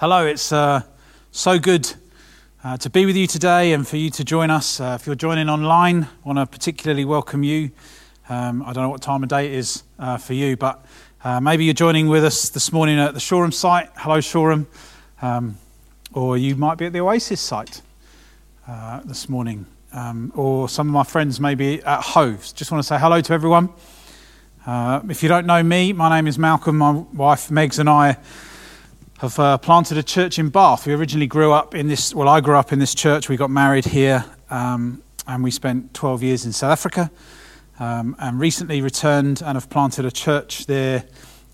Hello, it's uh, so good uh, to be with you today and for you to join us. Uh, if you're joining online, I want to particularly welcome you. Um, I don't know what time of day it is uh, for you, but uh, maybe you're joining with us this morning at the Shoreham site. Hello, Shoreham. Um, or you might be at the Oasis site uh, this morning. Um, or some of my friends may be at Hoves. Just want to say hello to everyone. if you don't know me, my name is Malcolm. My wife Megs and I have uh, planted a church in Bath. We originally grew up in this, well, I grew up in this church. We got married here um, and we spent 12 years in South Africa um, and recently returned and have planted a church there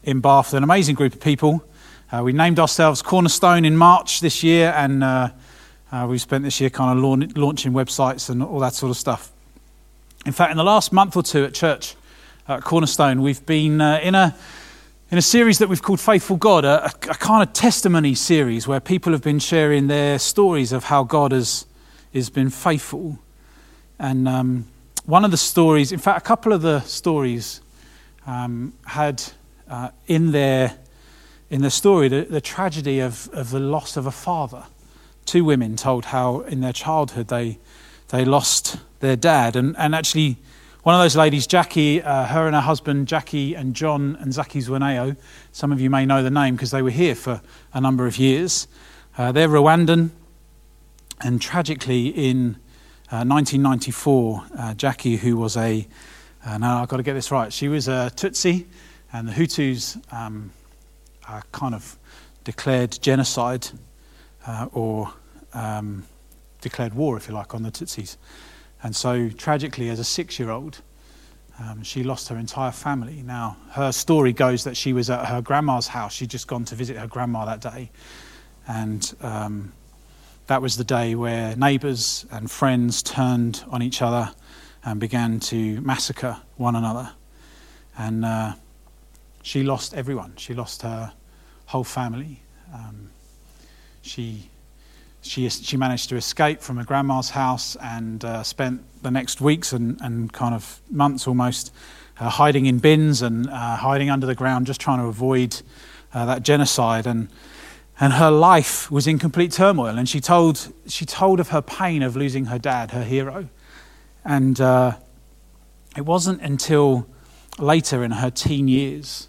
in Bath with an amazing group of people. Uh, we named ourselves Cornerstone in March this year and uh, uh, we spent this year kind of launching websites and all that sort of stuff. In fact, in the last month or two at church, at Cornerstone, we've been uh, in a in a series that we've called Faithful God, a, a, kind of testimony series where people have been sharing their stories of how God has, has been faithful. And um, one of the stories, in fact, a couple of the stories um, had uh, in their in the story the, the tragedy of, of the loss of a father. Two women told how in their childhood they they lost their dad, and, and actually one of those ladies, Jackie, uh, her and her husband, Jackie and John and Zaki Zwaneo, some of you may know the name because they were here for a number of years. Uh, they're Rwandan, and tragically in uh, 1994, uh, Jackie, who was a, uh, now I've got to get this right, she was a Tutsi, and the Hutus um, kind of declared genocide uh, or um, declared war, if you like, on the Tutsis. And so, tragically, as a six year old, um, she lost her entire family. Now, her story goes that she was at her grandma's house. She'd just gone to visit her grandma that day. And um, that was the day where neighbours and friends turned on each other and began to massacre one another. And uh, she lost everyone. She lost her whole family. Um, she she, she managed to escape from her grandma's house and uh, spent the next weeks and, and kind of months almost uh, hiding in bins and uh, hiding under the ground, just trying to avoid uh, that genocide. And, and her life was in complete turmoil. And she told, she told of her pain of losing her dad, her hero. And uh, it wasn't until later in her teen years,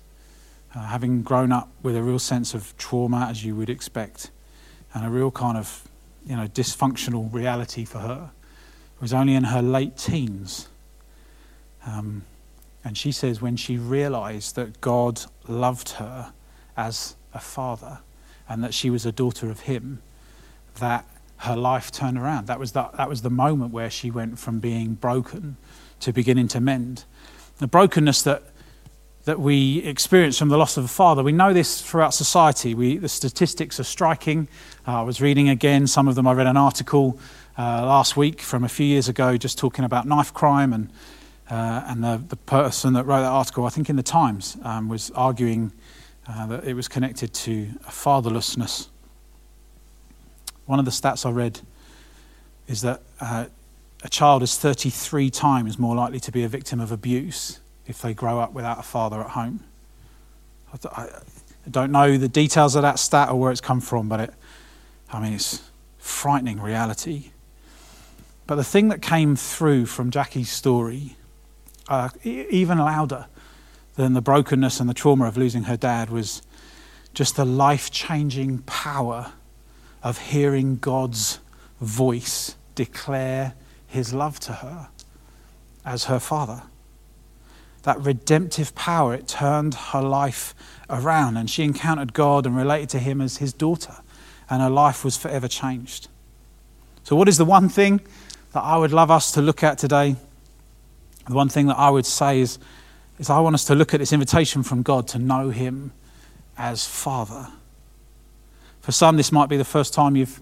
uh, having grown up with a real sense of trauma, as you would expect, and a real kind of you know, dysfunctional reality for her. It was only in her late teens. Um, and she says when she realized that God loved her as a father and that she was a daughter of Him, that her life turned around. That was the, that was the moment where she went from being broken to beginning to mend. The brokenness that that we experience from the loss of a father. We know this throughout society. We, the statistics are striking. Uh, I was reading again, some of them I read an article uh, last week from a few years ago just talking about knife crime. And, uh, and the, the, person that wrote that article, I think in the Times, um, was arguing uh, that it was connected to fatherlessness. One of the stats I read is that uh, a child is 33 times more likely to be a victim of abuse if they grow up without a father at home. I don't know the details of that stat or where it's come from, but it, I mean, it's frightening reality. But the thing that came through from Jackie's story, uh, even louder than the brokenness and the trauma of losing her dad, was just the life changing power of hearing God's voice declare his love to her as her father that redemptive power, it turned her life around and she encountered God and related to Him as His daughter, and her life was forever changed. So, what is the one thing that I would love us to look at today? The one thing that I would say is, is I want us to look at this invitation from God to know Him as Father. For some, this might be the first time you've,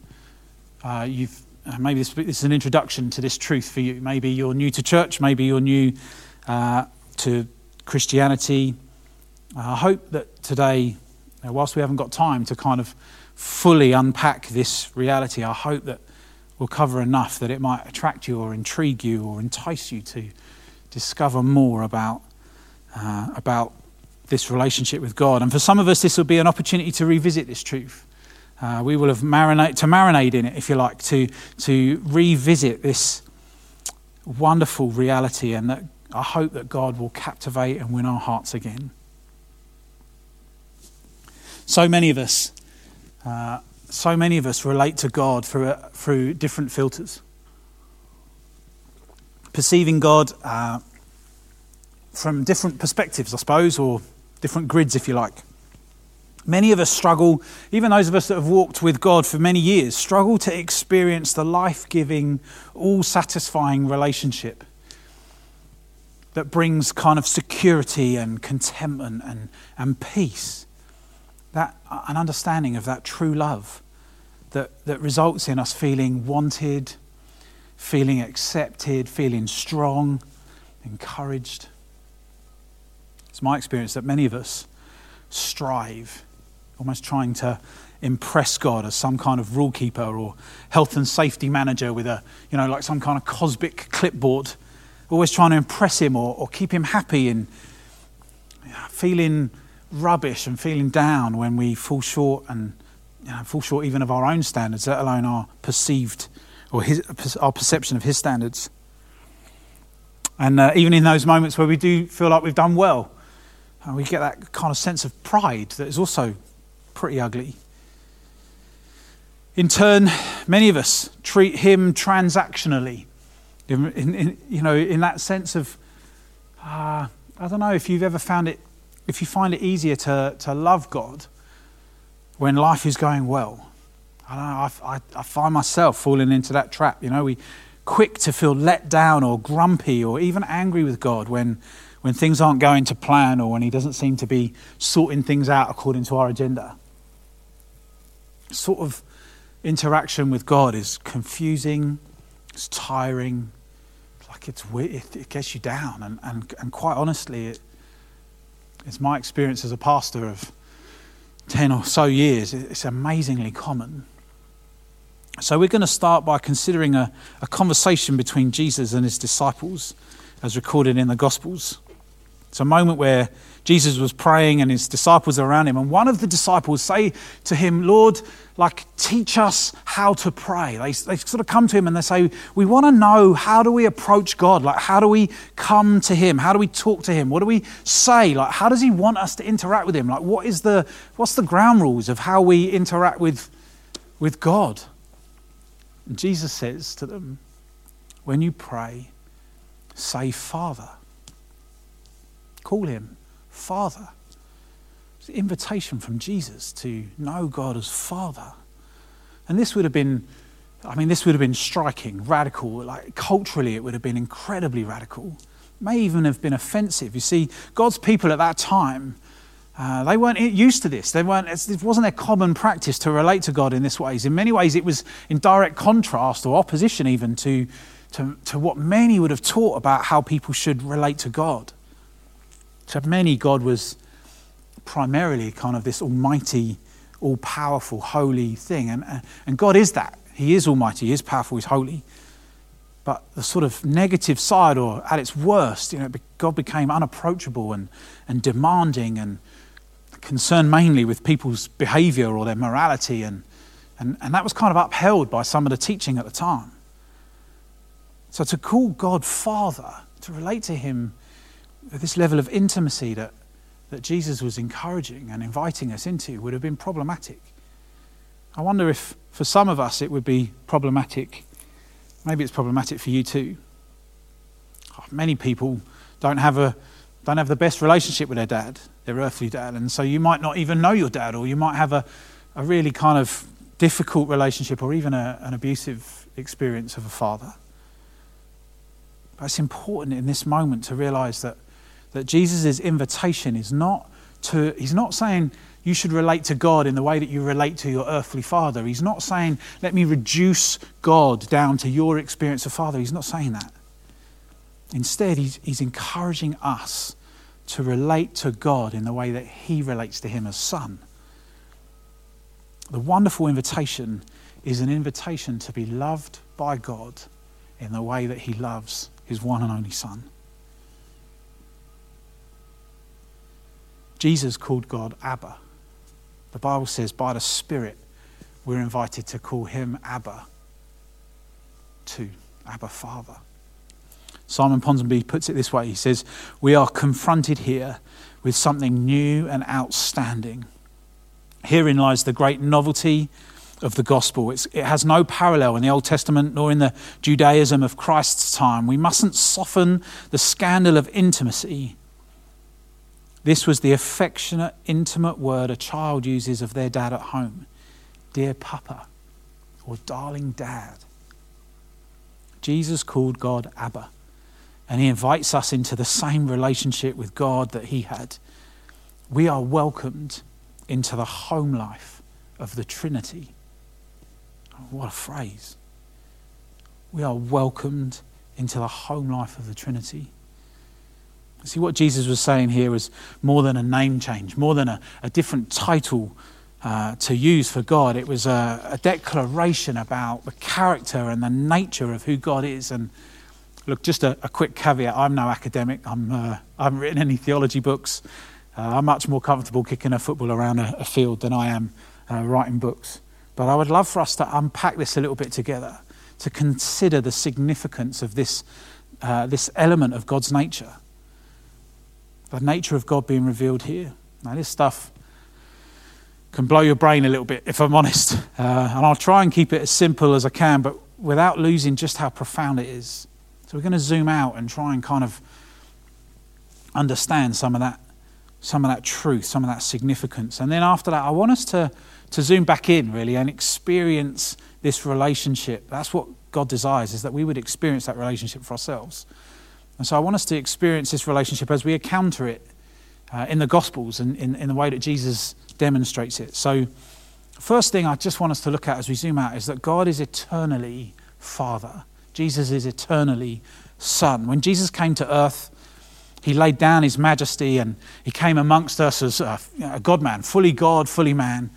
uh, you've uh, maybe this, this, is an introduction to this truth for you. Maybe you're new to church, maybe you're new uh, to Christianity. I hope that today, whilst we haven't got time to kind of fully unpack this reality, I hope that we'll cover enough that it might attract you or intrigue you or entice you to discover more about, uh, about this relationship with God. And for some of us, this will be an opportunity to revisit this truth Uh, we will have marinate to marinate in it, if you like, to to revisit this wonderful reality, and that I hope that God will captivate and win our hearts again. So many of us, uh, so many of us relate to God through uh, through different filters, perceiving God uh, from different perspectives, I suppose, or different grids, if you like. Many of us struggle, even those of us that have walked with God for many years, struggle to experience the life giving, all satisfying relationship that brings kind of security and contentment and, and peace. That, uh, an understanding of that true love that, that results in us feeling wanted, feeling accepted, feeling strong, encouraged. It's my experience that many of us strive almost trying to impress God as some kind of rule keeper or health and safety manager with a, you know, like some kind of cosmic clipboard, always trying to impress him or, or keep him happy and feeling rubbish and feeling down when we fall short and you know, fall short even of our own standards, let alone our perceived or his, our perception of his standards. And uh, even in those moments where we do feel like we've done well, uh, we get that kind of sense of pride that is also pretty ugly. In turn, many of us treat him transactionally. In, in, you know, in that sense of, uh, I don't know if you've ever found it, if you find it easier to, to love God when life is going well. I know, I, I, I find myself falling into that trap. You know, we quick to feel let down or grumpy or even angry with God when, when things aren't going to plan or when He doesn't seem to be sorting things out according to our agenda sort of interaction with God is confusing, it's tiring, like it's it, it gets you down. And, and, and quite honestly, it, it's my experience as a pastor of 10 or so years, it's amazingly common. So, we're going to start by considering a, a conversation between Jesus and his disciples as recorded in the Gospels. It's a moment where Jesus was praying and his disciples are around him. And one of the disciples say to him, Lord, like, teach us how to pray. They, they sort of come to him and they say, We want to know how do we approach God? Like, how do we come to him? How do we talk to him? What do we say? Like, how does he want us to interact with him? Like, what is the, what's the ground rules of how we interact with, with God? And Jesus says to them, When you pray, say, Father. Call him Father. It's an invitation from Jesus to know God as Father. And this would have been, I mean, this would have been striking, radical. Like culturally, it would have been incredibly radical. It may even have been offensive. You see, God's people at that time, uh, they weren't used to this. They weren't, it wasn't their common practice to relate to God in this ways. In many ways, it was in direct contrast or opposition even to, to, to what many would have taught about how people should relate to God. To many, God was primarily kind of this almighty, all powerful, holy thing. And, uh, and God is that. He is almighty, He is powerful, He's holy. But the sort of negative side, or at its worst, you know, God became unapproachable and, and demanding and concerned mainly with people's behavior or their morality. And, and, and that was kind of upheld by some of the teaching at the time. So to call God Father, to relate to Him this level of intimacy that, that Jesus was encouraging and inviting us into would have been problematic. I wonder if for some of us it would be problematic. Maybe it's problematic for you too. Oh, many people don't have, a, don't have the best relationship with their dad, their earthly dad, and so you might not even know your dad, or you might have a, a really kind of difficult relationship or even a, an abusive experience of a father. But it's important in this moment to realize that that Jesus' invitation is not to, he's not saying you should relate to God in the way that you relate to your earthly father. He's not saying, let me reduce God down to your experience of father. He's not saying that. Instead, he's, he's encouraging us to relate to God in the way that he relates to him as son. The wonderful invitation is an invitation to be loved by God in the way that he loves his one and only son. Jesus called God Abba. The Bible says, by the Spirit, we're invited to call him Abba, too, Abba Father. Simon Ponsonby puts it this way he says, We are confronted here with something new and outstanding. Herein lies the great novelty of the gospel. It's, it has no parallel in the Old Testament nor in the Judaism of Christ's time. We mustn't soften the scandal of intimacy. This was the affectionate, intimate word a child uses of their dad at home Dear Papa or Darling Dad. Jesus called God Abba. And he invites us into the same relationship with God that he had. We are welcomed into the home life of the Trinity. What a phrase. We are welcomed into the home life of the Trinity. See, what Jesus was saying here was more than a name change, more than a, a different title uh, to use for God. It was a, a declaration about the character and the nature of who God is and Look, just a, a quick caveat I'm no academic, I'm, uh, I haven't written any theology books. Uh, I'm much more comfortable kicking a football around a, a field than I am uh, writing books. But I would love for us to unpack this a little bit together, to consider the significance of this, uh, this element of God's nature, the nature of God being revealed here. Now, this stuff can blow your brain a little bit, if I'm honest. Uh, and I'll try and keep it as simple as I can, but without losing just how profound it is. So we're going to zoom out and try and kind of understand some of that, some of that truth, some of that significance. And then after that, I want us to, to zoom back in really and experience this relationship. That's what God desires, is that we would experience that relationship for ourselves. And so I want us to experience this relationship as we encounter it uh, in the Gospels and in, in the way that Jesus demonstrates it. So, first thing I just want us to look at as we zoom out is that God is eternally Father. Jesus is eternally Son. When Jesus came to earth, he laid down his majesty and he came amongst us as a, a God man, fully God, fully man.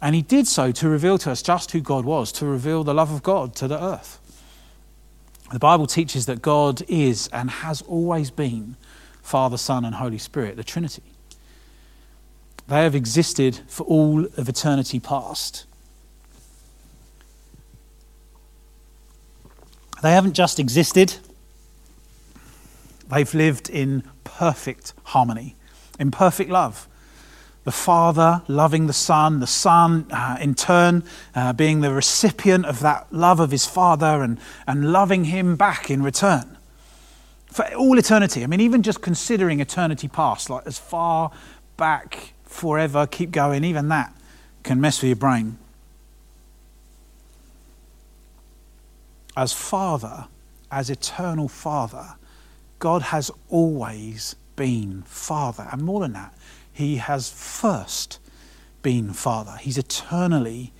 And he did so to reveal to us just who God was, to reveal the love of God to the earth. The Bible teaches that God is and has always been Father, Son, and Holy Spirit, the Trinity. They have existed for all of eternity past. They haven't just existed, they've lived in perfect harmony, in perfect love. The Father loving the Son, the Son uh, in turn uh, being the recipient of that love of his Father and, and loving him back in return. For all eternity. I mean, even just considering eternity past, like as far back forever, keep going, even that can mess with your brain. as Father, as eternal Father, God has always been Father. And more than that, He has first been Father. He's eternally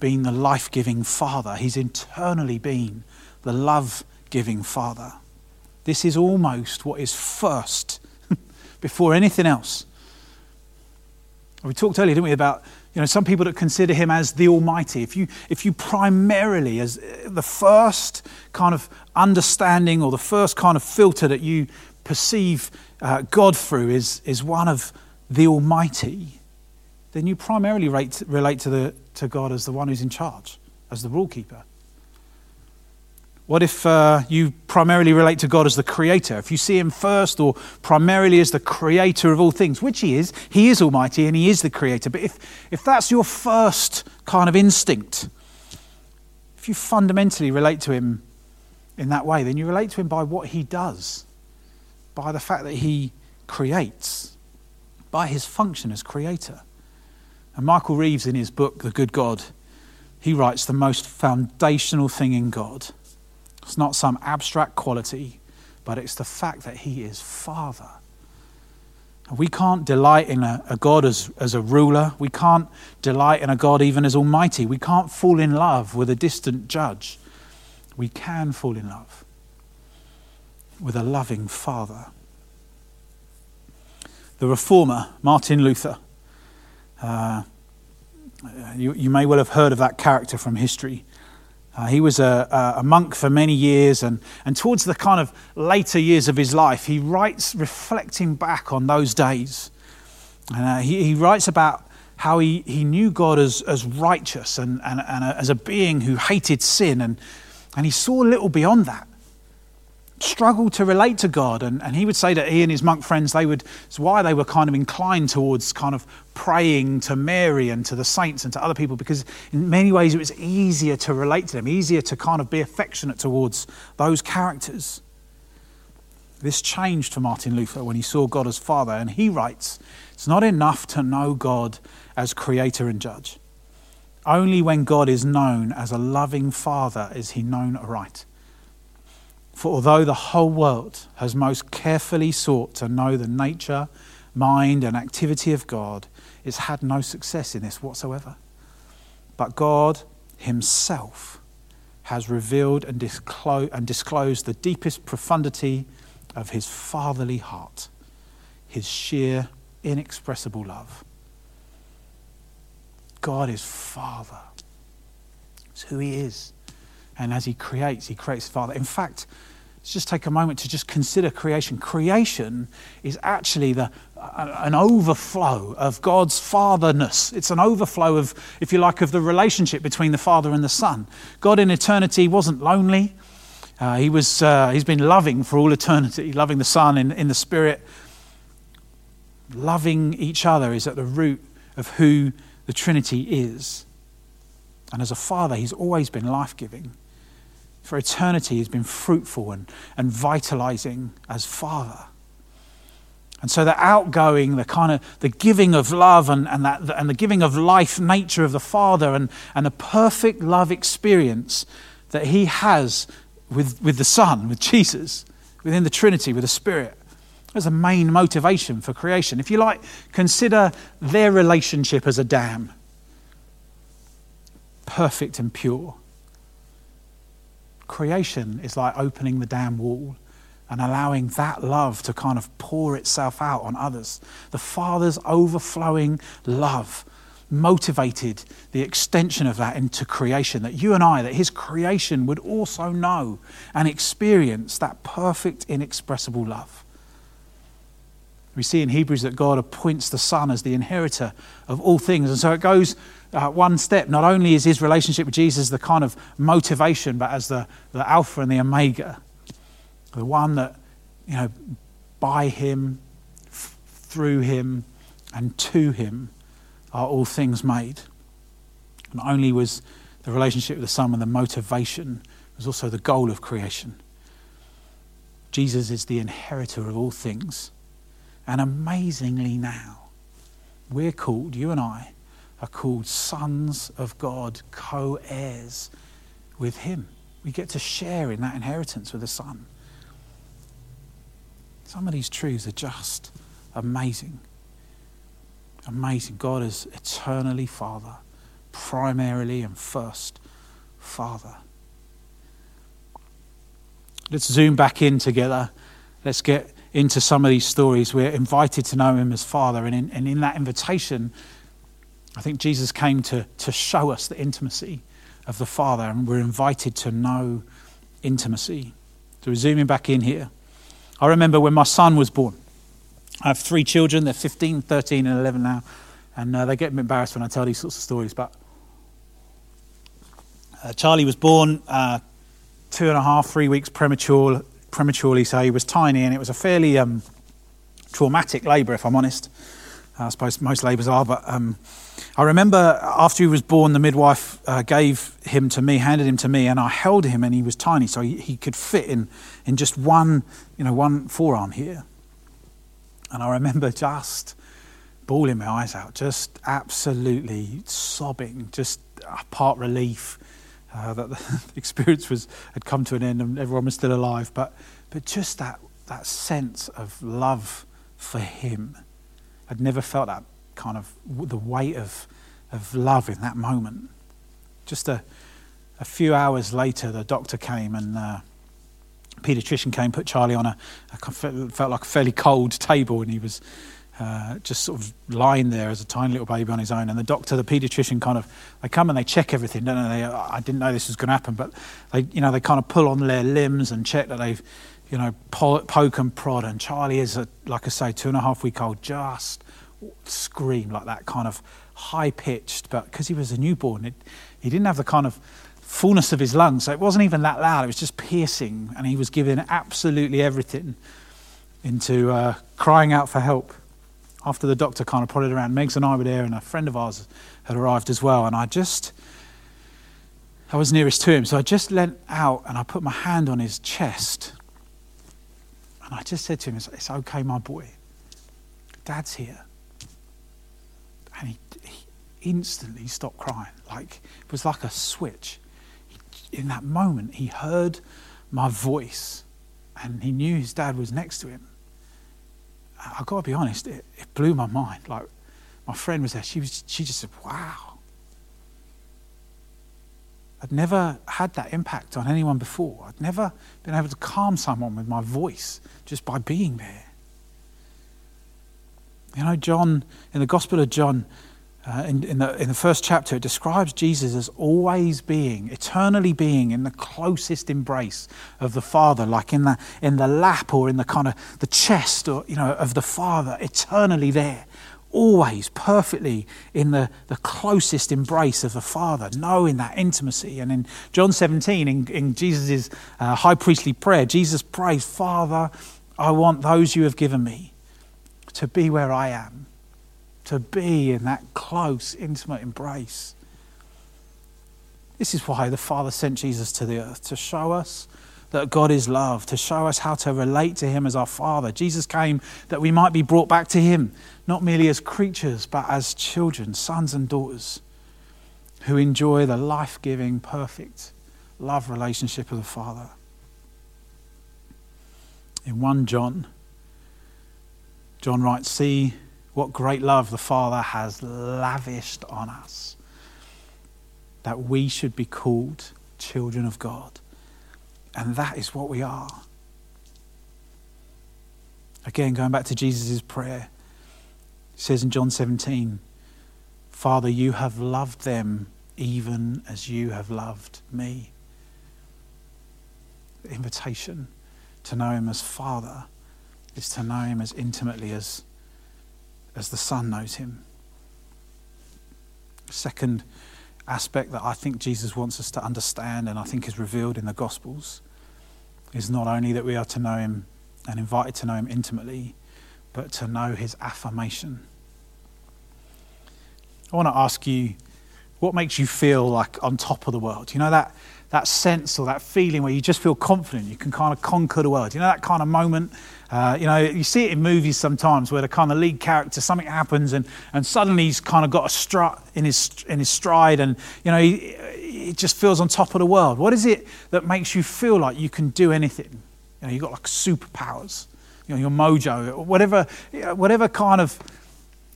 been the life giving Father. He's eternally been the love giving Father. This is almost what is first before anything else. We talked earlier, didn't we, about you know, some people that consider him as the Almighty. If you, if you primarily, as uh, the first kind of understanding or the first kind of filter that you perceive uh, God through is, is one of the Almighty, then you primarily rate, relate to, the, to God as the one who's in charge, as the rule keeper. What if uh, you primarily relate to God as the creator? If you see him first or primarily as the creator of all things, which he is, he is almighty and he is the creator. But if, if that's your first kind of instinct, if you fundamentally relate to him in that way, then you relate to him by what he does, by the fact that he creates, by his function as creator. And Michael Reeves, in his book, The Good God, he writes the most foundational thing in God it's not some abstract quality, but it's the fact that He is Father. We can't delight in a, a, God as, as a ruler. We can't delight in a God even as almighty. We can't fall in love with a distant judge. We can fall in love with a loving Father. The reformer, Martin Luther, uh, you, you may well have heard of that character from history. Uh, he was a, a, monk for many years, and, and towards the kind of later years of his life, he writes reflecting back on those days. And uh, he, he writes about how he, he knew God as, as righteous and, and, and as a being who hated sin. And, and he saw little beyond that struggled to relate to God. And, and he would say that he and his monk friends, they would, it's why they were kind of inclined towards kind of praying to Mary and to the saints and to other people, because in many ways it was easier to relate to them, easier to kind of be affectionate towards those characters. This changed for Martin Luther when he saw God as Father. And he writes, it's not enough to know God as creator and judge. Only when God is known as a loving Father is he known aright. For although the whole world has most carefully sought to know the nature, mind, and activity of God, it's had no success in this whatsoever. But God Himself has revealed and, disclo- and disclosed the deepest profundity of His fatherly heart, His sheer, inexpressible love. God is Father. It's who He is. And as he creates, he creates Father. In fact, let's just take a moment to just consider creation. Creation is actually the, an overflow of God's fatherness. It's an overflow of, if you like, of the relationship between the Father and the Son. God in eternity wasn't lonely. Uh, he was, uh, he's been loving for all eternity, loving the Son in, in the Spirit. Loving each other is at the root of who the Trinity is. And as a father, he's always been life giving for eternity has been fruitful and, and vitalizing as Father. And so the outgoing, the kind of the giving of love and, and, that, and the giving of life nature of the Father and, and the perfect love experience that he has with, with the Son, with Jesus, within the Trinity, with the Spirit, as a main motivation for creation. If you like, consider their relationship as a dam, perfect and pure creation is like opening the dam wall and allowing that love to kind of pour itself out on others. The Father's overflowing love motivated the extension of that into creation, that you and I, that His creation would also know and experience that perfect, inexpressible love. We see in Hebrews that God appoints the Son as the inheritor of all things. And so it goes uh, one step. Not only is his relationship with Jesus the kind of motivation, but as the, the Alpha and the Omega, the one that, you know, by him, f- through him, and to him are all things made. Not only was the relationship with the Son and the motivation, it was also the goal of creation. Jesus is the inheritor of all things. And amazingly now, we're called, you and I, are called sons of God, co heirs with Him. We get to share in that inheritance with the Son. Some of these truths are just amazing. Amazing. God is eternally Father, primarily and first Father. Let's zoom back in together. Let's get into some of these stories. We're invited to know Him as Father, and in, and in that invitation, I think Jesus came to, to show us the intimacy of the Father, and we're invited to know intimacy. So we're zooming back in here. I remember when my son was born. I have three children, they're 15, 13, and 11 now, and uh, they get embarrassed when I tell these sorts of stories. But uh, Charlie was born uh, two and a half, three weeks premature, prematurely, so he was tiny, and it was a fairly um, traumatic labour, if I'm honest. I suppose most labours are, but um, I remember after he was born, the midwife uh, gave him to me, handed him to me, and I held him, and he was tiny, so he, he could fit in in just one, you know, one forearm here. And I remember just bawling my eyes out, just absolutely sobbing, just part relief uh, that the experience was had come to an end and everyone was still alive, but but just that that sense of love for him. I'd never felt that kind of the weight of, of love in that moment. Just a, a few hours later, the doctor came and uh, pediatrician came, put Charlie on a, a, felt like a fairly cold table, and he was uh, just sort of lying there as a tiny little baby on his own. And the doctor, the pediatrician, kind of they come and they check everything, don't they? I didn't know this was going to happen, but they, you know, they kind of pull on their limbs and check that they've, you know, poke and prod. And Charlie is, a, like I say, two and a half week old, just scream like that kind of high pitched, but because he was a newborn, it, he didn't have the kind of fullness of his lungs. So it wasn't even that loud, it was just piercing. And he was giving absolutely everything into uh, crying out for help. After the doctor kind of prodded around, Megs and I were there, and a friend of ours had arrived as well. And I just, I was nearest to him, so I just leant out and I put my hand on his chest. And I just said to him, It's, it's okay, my boy. Dad's here. And he, he instantly stopped crying. Like, it was like a switch. He, in that moment, he heard my voice and he knew his dad was next to him. I've got to be honest, it, it blew my mind. Like, my friend was there. She, was, she just said, wow. I'd never had that impact on anyone before. I'd never been able to calm someone with my voice just by being there. You know, John, in the Gospel of John, uh, in, in, the, in the first chapter, it describes Jesus as always being, eternally being in the closest embrace of the Father, like in the, in the lap or in the kind of the chest or, you know, of the Father, eternally there always perfectly in the, the closest embrace of the Father, knowing that intimacy. And in John 17, in, in Jesus' uh, high priestly prayer, Jesus prays, Father, I want those you have given me to be where I am, to be in that close, intimate embrace. This is why the Father sent Jesus to the earth, to show us that God is love, to show us how to relate to Him as our Father. Jesus came that we might be brought back to Him, not merely as creatures, but as children, sons and daughters, who enjoy the life giving, perfect love relationship of the Father. In 1 John, John writes, See what great love the Father has lavished on us, that we should be called children of God. And that is what we are. Again, going back to Jesus' prayer, it says in John 17, Father, you have loved them even as you have loved me. The invitation to know him as Father is to know him as intimately as, as the Son knows him. Second aspect that I think Jesus wants us to understand and I think is revealed in the Gospels is not only that we are to know Him and invited to know Him intimately, but to know His affirmation. I want to ask you what makes you feel like on top of the world? You know that, that sense or that feeling where you just feel confident, you can kind of conquer the world. You know that kind of moment? Uh, you know, you see it in movies sometimes where the kind of lead character, something happens and, and suddenly he's kind of got a strut in his, in his stride and, you know, he, he just feels on top of the world. What is it that makes you feel like you can do anything? You know, you've got like superpowers, you know, your mojo, whatever, whatever kind of,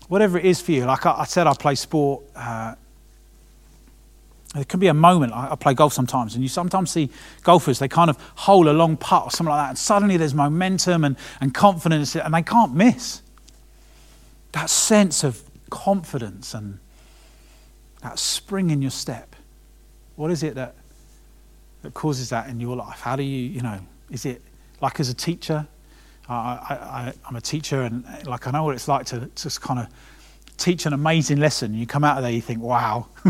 whatever it is for you. Like I, I said, I play sport. Uh, there can be a moment, I, play golf sometimes, and you sometimes see golfers, they kind of hole a long putt or something like that, and suddenly there's momentum and, and confidence, and they can't miss. That sense of confidence and that spring in your step. What is it that, that causes that in your life? How do you, you know, is it like as a teacher? I, I, I'm a teacher, and like I know what it's like to just kind of teach an amazing lesson. You come out of there, you think, wow.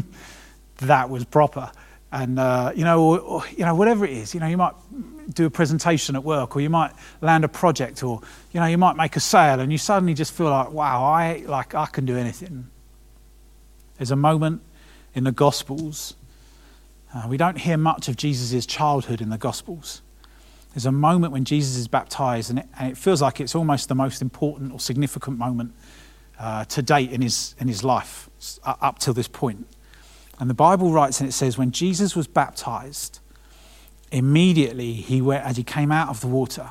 that was proper. And uh, you know, or, or, you know, whatever it is, you know, you might do a presentation at work, or you might land a project, or you know, you might make a sale, and you suddenly just feel like, wow, I like I can do anything. There's a moment in the Gospels. Uh, we don't hear much of Jesus' childhood in the Gospels. There's a moment when Jesus is baptized, and it, and it feels like it's almost the most important or significant moment uh, to date in his, in his life up till this point. And the Bible writes and it says, when Jesus was baptized, immediately he went, as he came out of the water,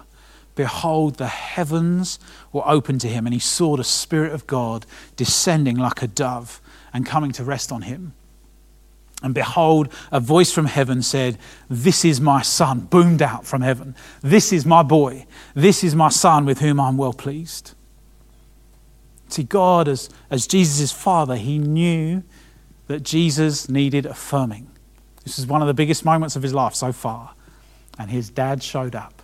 behold, the heavens were opened to him, and he saw the Spirit of God descending like a dove and coming to rest on him. And behold, a voice from heaven said, This is my son, boomed out from heaven. This is my boy. This is my son with whom I'm well pleased. See, God, as, as Jesus' father, he knew that Jesus needed affirming. This is one of the biggest moments of his life so far. And his dad showed up,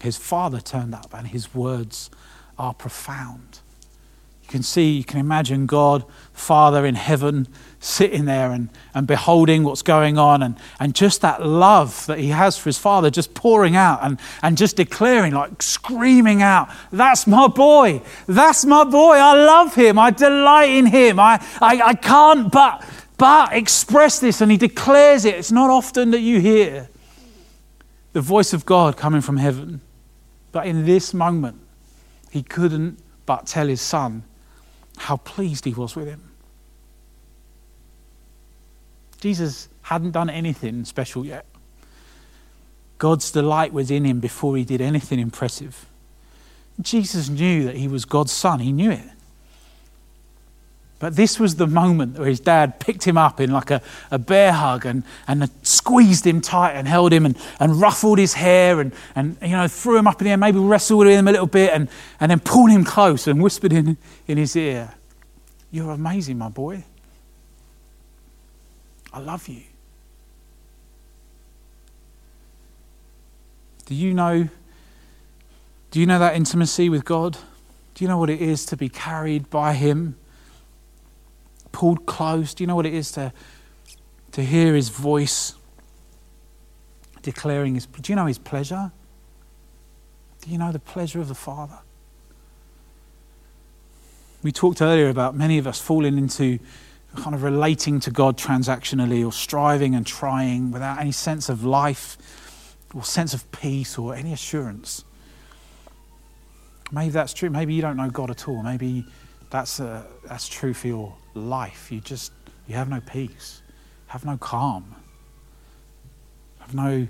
his father turned up, and his words are profound. You can see, you can imagine God, Father in heaven, sitting there and, and beholding what's going on, and, and just that love that he has for his Father just pouring out and, and just declaring, like screaming out, That's my boy! That's my boy! I love him! I delight in him! I, I, I can't but, but express this. And he declares it. It's not often that you hear the voice of God coming from heaven. But in this moment, he couldn't but tell his son how pleased he was with him. Jesus hadn't done anything special yet. God's delight was in him before he did anything impressive. Jesus knew that he was God's son, he knew it. But this was the moment where his dad picked him up in like a, a bear hug and, and squeezed him tight and held him and, and ruffled his hair and, and you know threw him up in the air, maybe wrestled with him a little bit and, and then pulled him close and whispered in, in his ear, You're amazing, my boy. I love you. Do you know do you know that intimacy with God? Do you know what it is to be carried by him? pulled close. Do you know what it is to, to hear his voice declaring his. Do you know his pleasure? Do you know the pleasure of the Father? We talked earlier about many of us falling into kind of relating to God transactionally or striving and trying without any sense of life or sense of peace or any assurance. Maybe that's true. Maybe you don't know God at all. Maybe that's, uh, that's true for your life. You just, you have no peace, have no calm, have no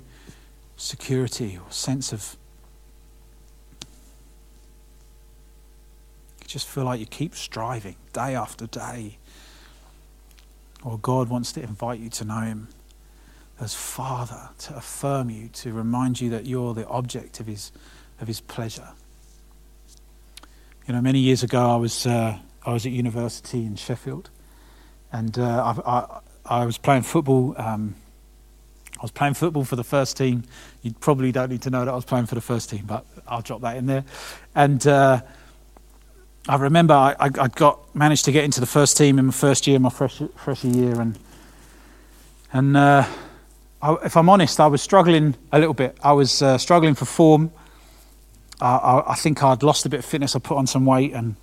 security or sense of. You just feel like you keep striving day after day. Or God wants to invite you to know Him as Father, to affirm you, to remind you that you're the object of His, of his pleasure. You know, many years ago, I was uh, I was at university in Sheffield, and uh, I, I, I, was playing football. Um, I was playing football for the first team. You probably don't need to know that I was playing for the first team, but I'll drop that in there. And uh, I remember I, I, got managed to get into the first team in my first year, my fresh fresh year, and and uh, I, if I'm honest, I was struggling a little bit. I was uh, struggling for form. I, think I'd lost a bit of fitness. I put on some weight and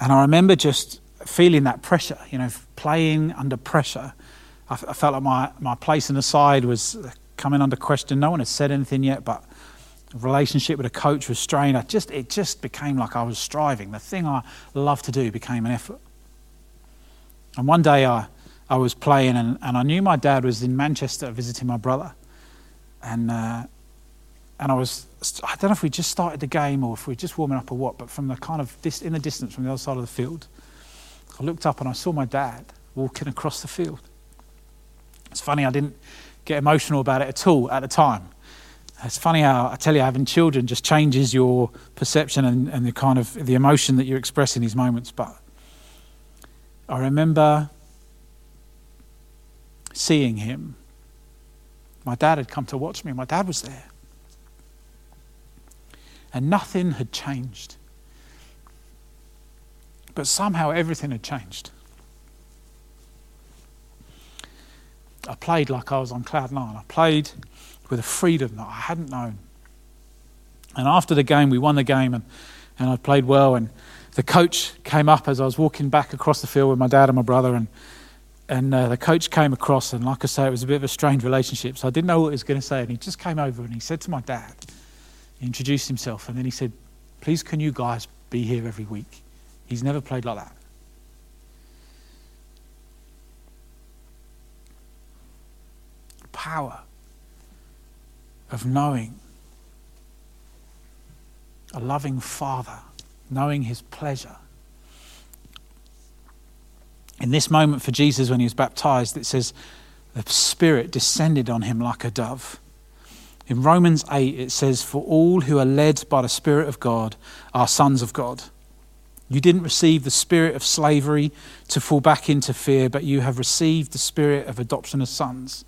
and I remember just feeling that pressure, you know, playing under pressure. I, I felt like my, my place in the side was coming under question. No one had said anything yet, but relationship with a coach was strained. I just, it just became like I was striving. The thing I loved to do became an effort. And one day I, I was playing, and, and I knew my dad was in Manchester visiting my brother. And uh, and I was, I don't know if we just started the game or if we were just warming up or what, but from the kind of, this, in the distance from the other side of the field, I looked up and I saw my dad walking across the field. It's funny, I didn't get emotional about it at all at the time. It's funny how I tell you, having children just changes your perception and, and the kind of the emotion that you express in these moments. But I remember seeing him. My dad had come to watch me. My dad was there and nothing had changed. But somehow everything had changed. I played like I was on cloud nine. I played with a freedom that I hadn't known. And after the game, we won the game, and, and I played well. And the coach came up as I was walking back across the field with my dad and my brother, and and uh, the coach came across, and like I say, it was a bit of a strange relationship. So I didn't know what he was going to say, and he just came over and he said to my dad, he introduced himself and then he said, Please, can you guys be here every week? He's never played like that. Power of knowing a loving Father, knowing his pleasure. In this moment for Jesus, when he was baptized, it says, the Spirit descended on him like a dove. In Romans 8, it says, For all who are led by the Spirit of God are sons of God. You didn't receive the spirit of slavery to fall back into fear, but you have received the spirit of adoption as sons,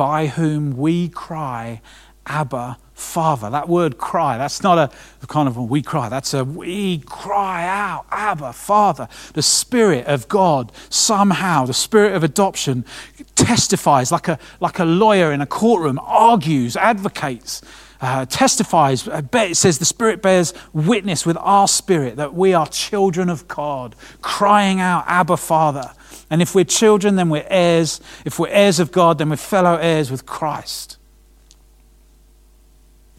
by whom we cry, Abba, Father. That word cry, that's not a kind of a we cry, that's a we cry out, Abba, Father. The Spirit of God, somehow, the Spirit of adoption testifies like a, like a lawyer in a courtroom, argues, advocates. Uh, testifies, it says the Spirit bears witness with our spirit that we are children of God, crying out, Abba, Father. And if we're children, then we're heirs. If we're heirs of God, then we're fellow heirs with Christ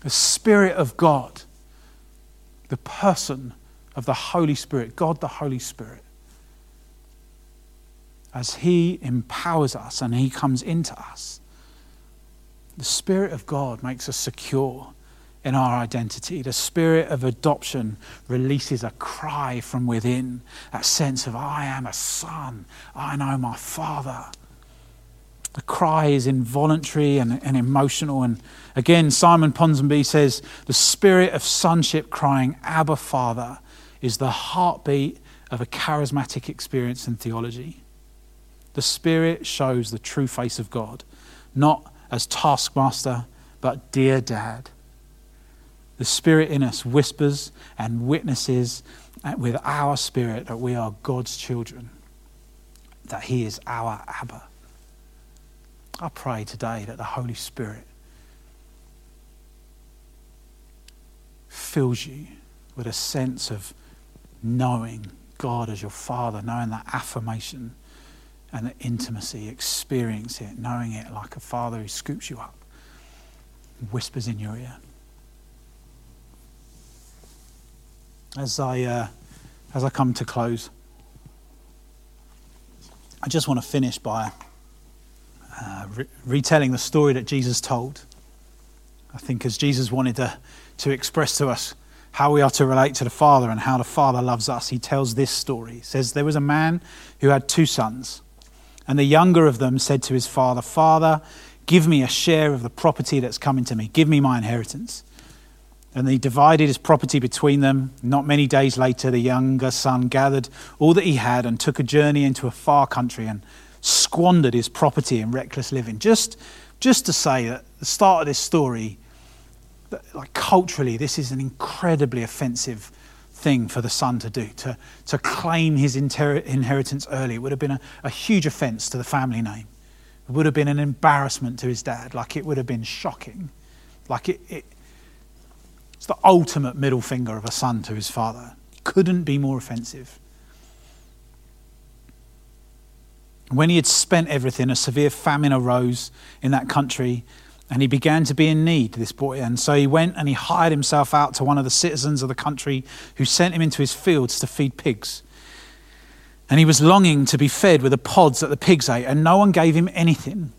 the Spirit of God, the person of the Holy Spirit, God the Holy Spirit, as He empowers us and He comes into us, the Spirit of God makes us secure in our identity. The Spirit of adoption releases a cry from within, that sense of, I am a son, I know my Father. The cry is involuntary and, and emotional. And again, Simon Ponsonby says the spirit of sonship crying, Abba, Father, is the heartbeat of a charismatic experience in theology. The Spirit shows the true face of God, not as taskmaster, but dear dad. The Spirit in us whispers and witnesses with our spirit that we are God's children, that He is our Abba. I pray today that the Holy Spirit fills you with a sense of knowing God as your Father, knowing that affirmation and the intimacy, experience it, knowing it like a father who scoops you up, whispers in your ear. As I, uh, as I come to close, I just want to finish by uh, re- retelling the story that Jesus told. I think as Jesus wanted to, to express to us how we are to relate to the Father and how the Father loves us, he tells this story. He says, There was a man who had two sons, and the younger of them said to his father, Father, give me a share of the property that's coming to me, give me my inheritance. And he divided his property between them. Not many days later, the younger son gathered all that he had and took a journey into a far country and squandered his property in reckless living. Just, just to say that the start of this story, like culturally, this is an incredibly offensive thing for the son to do, to, to claim his inter- inheritance early. It would have been a, a huge offense to the family name. It would have been an embarrassment to his dad. Like it would have been shocking. Like it, it it's the ultimate middle finger of a son to his father. Couldn't be more offensive. When he had spent everything, a severe famine arose in that country, and he began to be in need, this boy. And so he went and he hired himself out to one of the citizens of the country who sent him into his fields to feed pigs. And he was longing to be fed with the pods that the pigs ate, and no one gave him anything.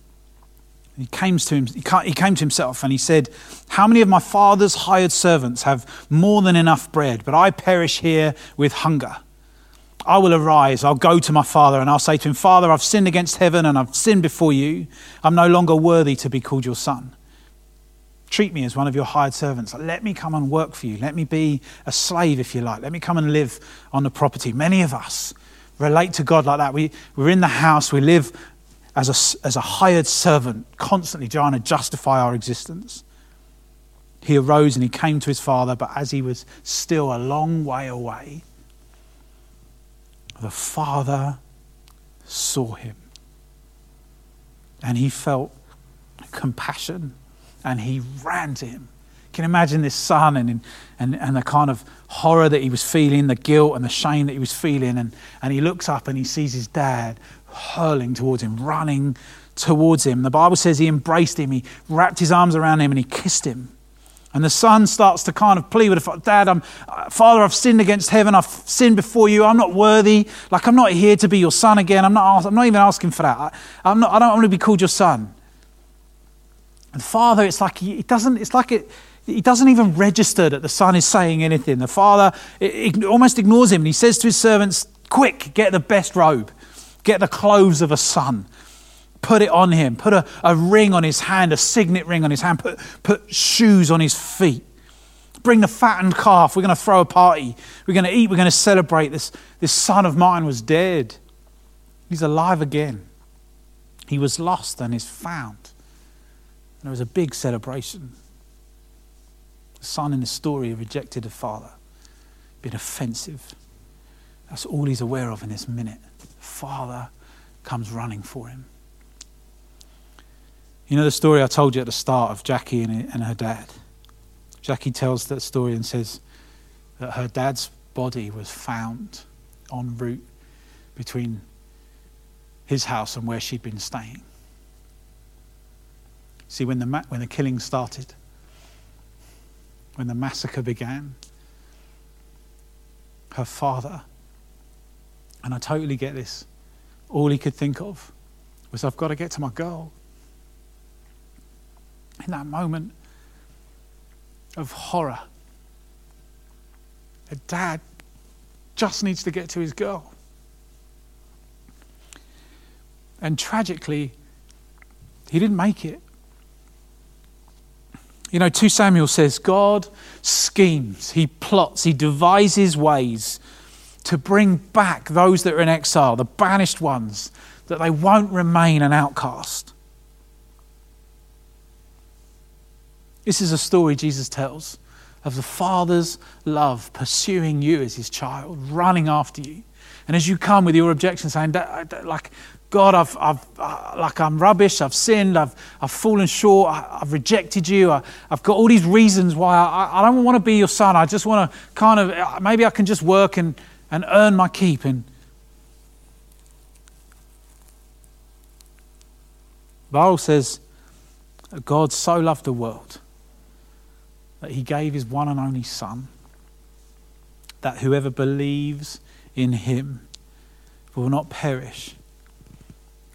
He came to him, he came to himself and he said, How many of my father's hired servants have more than enough bread, but I perish here with hunger? I will arise, I'll go to my father, and I'll say to him, Father, I've sinned against heaven and I've sinned before you. I'm no longer worthy to be called your son. Treat me as one of your hired servants. Let me come and work for you. Let me be a slave, if you like. Let me come and live on the property. Many of us relate to God like that. We, we're in the house, we live as a, as a hired servant, constantly trying to justify our existence. He arose and he came to his father, but as he was still a long way away, the Father saw him. And he felt compassion and he ran to him. Can you imagine this son and, and, and the kind of horror that he was feeling, the guilt and the shame that he was feeling? And, and he looks up and he sees his dad hurling towards him, running towards him. The Bible says he embraced him, he wrapped his arms around him, and he kissed him. And the son starts to kind of plead with the Dad, I'm, uh, Father, I've sinned against heaven. I've sinned before you. I'm not worthy. Like, I'm not here to be your son again. I'm not, I'm not even asking for that. I, I'm not, I don't want to be called your son. And father, it's like it doesn't, it's like it, he doesn't even register that the son is saying anything. The father it, it almost ignores him and he says to his servants, Quick, get the best robe, get the clothes of a son put it on him, put a, a ring on his hand, a signet ring on his hand, put, put shoes on his feet. Bring the fattened calf. We're going to throw a party. We're going to eat. We're going to celebrate. This, this son of mine was dead. He's alive again. He was lost and is found. And there was a big celebration. The son in the story rejected a father, been offensive. That's all he's aware of in this minute. Father comes running for him. You know the story I told you at the start of Jackie and, her dad? Jackie tells that story and says that her dad's body was found en route between his house and where she'd been staying. See, when the, ma- when the killing started, when the massacre began, her father, and I totally get this, all he could think of was, I've got to get to my girl. In that moment of horror, a dad just needs to get to his girl. And tragically, he didn't make it. You know, 2 Samuel says God schemes, he plots, he devises ways to bring back those that are in exile, the banished ones, that they won't remain an outcast. This is a story Jesus tells of the Father's love pursuing you as his child, running after you. And as you come with your objection, saying, like, God, I've, I've, uh, like I'm rubbish, I've sinned, I've, I've fallen short, I, have rejected you, I, have got all these reasons why I, I don't want to be your son. I just want to kind of, uh, maybe I can just work and, and earn my keep. And the Bible says that God so loved the world that he gave his one and only Son, that whoever believes in him will not perish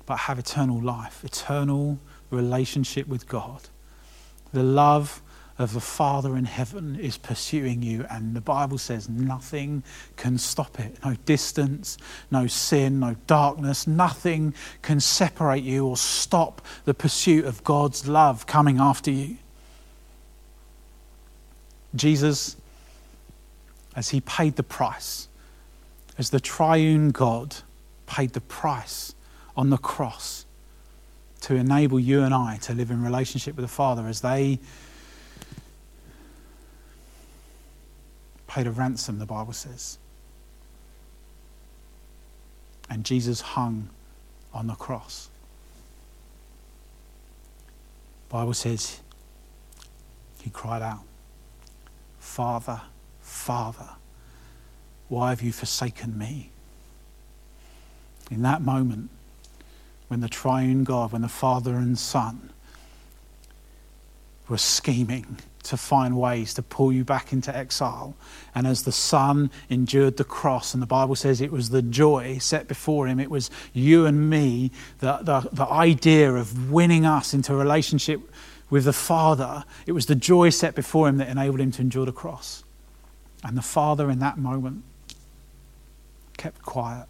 but have eternal life, eternal relationship with God. The love of the Father in heaven is pursuing you, and the Bible says nothing can stop it. No distance, no sin, no darkness, nothing can separate you or stop the pursuit of God's love coming after you. Jesus, as he paid the price, as the triune God paid the price on the cross to enable you and I to live in relationship with the Father as they paid a ransom, the Bible says. And Jesus hung on the cross. The Bible says he cried out, Father, Father, why have you forsaken me? In that moment, when the triune God, when the Father and Son were scheming to find ways to pull you back into exile. And as the Son endured the cross, and the Bible says it was the joy set before him, it was you and me, the, the, the idea of winning us into a relationship with the Father, it was the joy set before him that enabled him to endure the cross. And the Father, in that moment, kept quiet.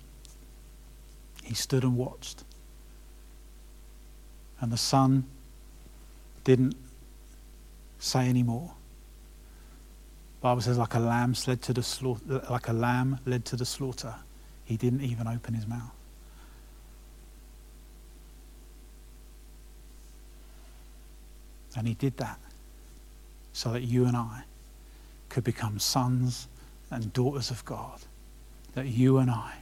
He stood and watched. And the son didn't say any more. Bible says, like a lamb led to the slaughter, like a lamb led to the slaughter, he didn't even open his mouth. And he did that so that you and I could become sons and daughters of God, that you and I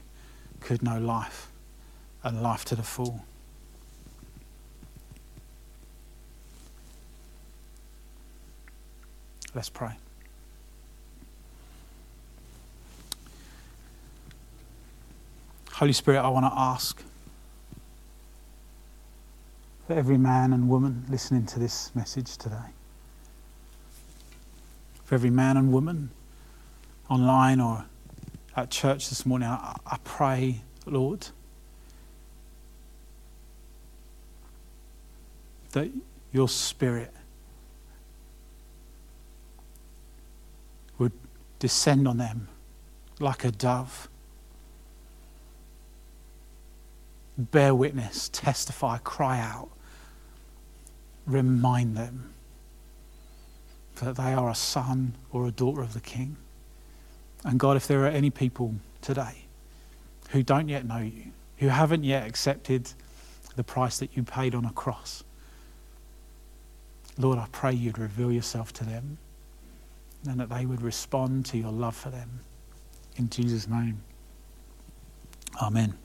could know life and life to the full. Let's pray. Holy Spirit, I want to ask for every man and woman listening to this message today, for every man and woman online or at church this morning, I, I pray, Lord, that your Spirit would descend on them like a dove. Bear witness, testify, cry out, remind them that they are a son or a daughter of the King. And God, if there are any people today who don't yet know you, who haven't yet accepted the price that you paid on a cross, Lord, I pray you'd reveal yourself to them and that they would respond to your love for them. In Jesus' name. Amen.